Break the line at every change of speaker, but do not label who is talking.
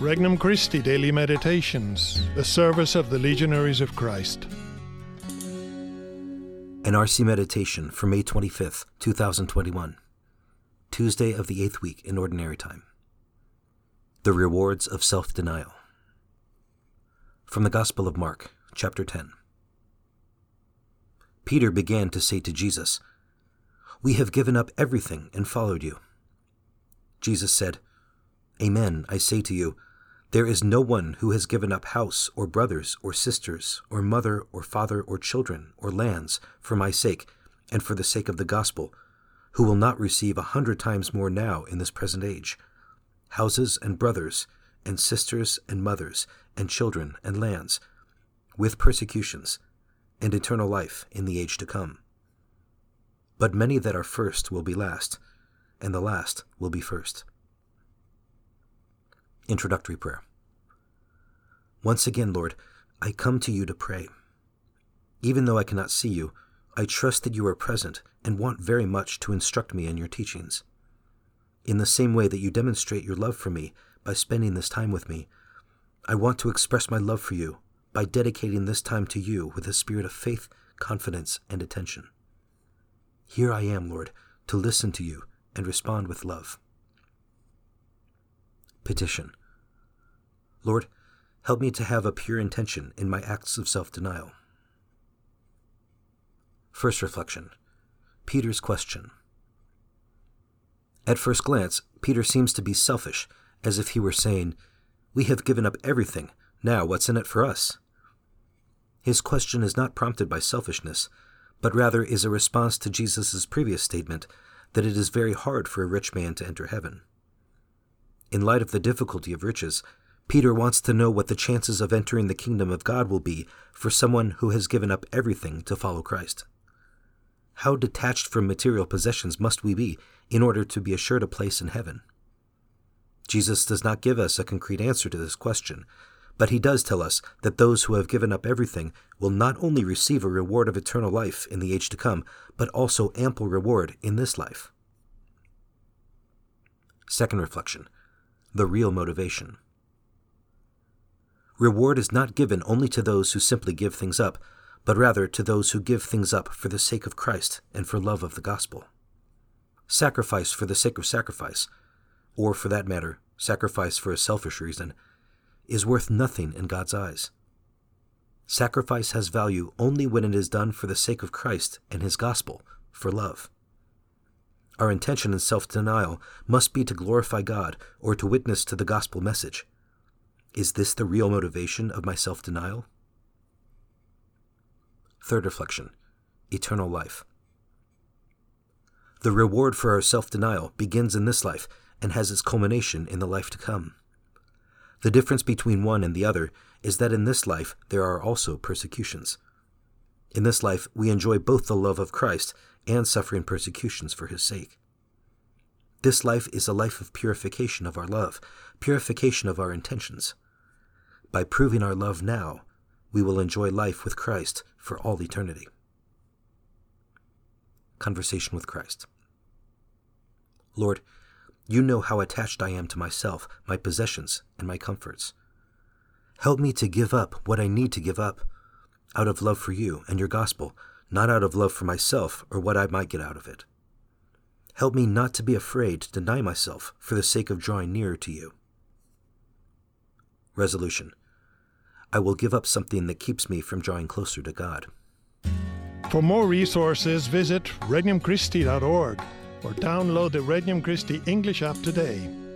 Regnum Christi Daily Meditations, the service of the Legionaries of Christ.
An RC Meditation for May 25th, 2021, Tuesday of the eighth week in Ordinary Time. The Rewards of Self Denial. From the Gospel of Mark, chapter 10. Peter began to say to Jesus, We have given up everything and followed you. Jesus said, Amen, I say to you, there is no one who has given up house, or brothers, or sisters, or mother, or father, or children, or lands, for my sake, and for the sake of the gospel, who will not receive a hundred times more now in this present age houses, and brothers, and sisters, and mothers, and children, and lands, with persecutions, and eternal life in the age to come. But many that are first will be last, and the last will be first. Introductory Prayer. Once again, Lord, I come to you to pray. Even though I cannot see you, I trust that you are present and want very much to instruct me in your teachings. In the same way that you demonstrate your love for me by spending this time with me, I want to express my love for you by dedicating this time to you with a spirit of faith, confidence, and attention. Here I am, Lord, to listen to you and respond with love. Petition Lord, help me to have a pure intention in my acts of self denial. First reflection Peter's question. At first glance, Peter seems to be selfish, as if he were saying, We have given up everything, now what's in it for us? His question is not prompted by selfishness, but rather is a response to Jesus' previous statement that it is very hard for a rich man to enter heaven. In light of the difficulty of riches, Peter wants to know what the chances of entering the kingdom of God will be for someone who has given up everything to follow Christ. How detached from material possessions must we be in order to be assured a place in heaven? Jesus does not give us a concrete answer to this question, but he does tell us that those who have given up everything will not only receive a reward of eternal life in the age to come, but also ample reward in this life. Second reflection the real motivation. Reward is not given only to those who simply give things up, but rather to those who give things up for the sake of Christ and for love of the gospel. Sacrifice for the sake of sacrifice, or for that matter, sacrifice for a selfish reason, is worth nothing in God's eyes. Sacrifice has value only when it is done for the sake of Christ and His gospel, for love. Our intention in self denial must be to glorify God or to witness to the gospel message. Is this the real motivation of my self denial? Third reflection Eternal life. The reward for our self denial begins in this life and has its culmination in the life to come. The difference between one and the other is that in this life there are also persecutions. In this life we enjoy both the love of Christ and suffering persecutions for his sake. This life is a life of purification of our love, purification of our intentions. By proving our love now, we will enjoy life with Christ for all eternity. Conversation with Christ. Lord, you know how attached I am to myself, my possessions, and my comforts. Help me to give up what I need to give up, out of love for you and your gospel, not out of love for myself or what I might get out of it. Help me not to be afraid to deny myself for the sake of drawing nearer to you. Resolution I will give up something that keeps me from drawing closer to God.
For more resources, visit regnumchristi.org or download the Regnum Christi English app today.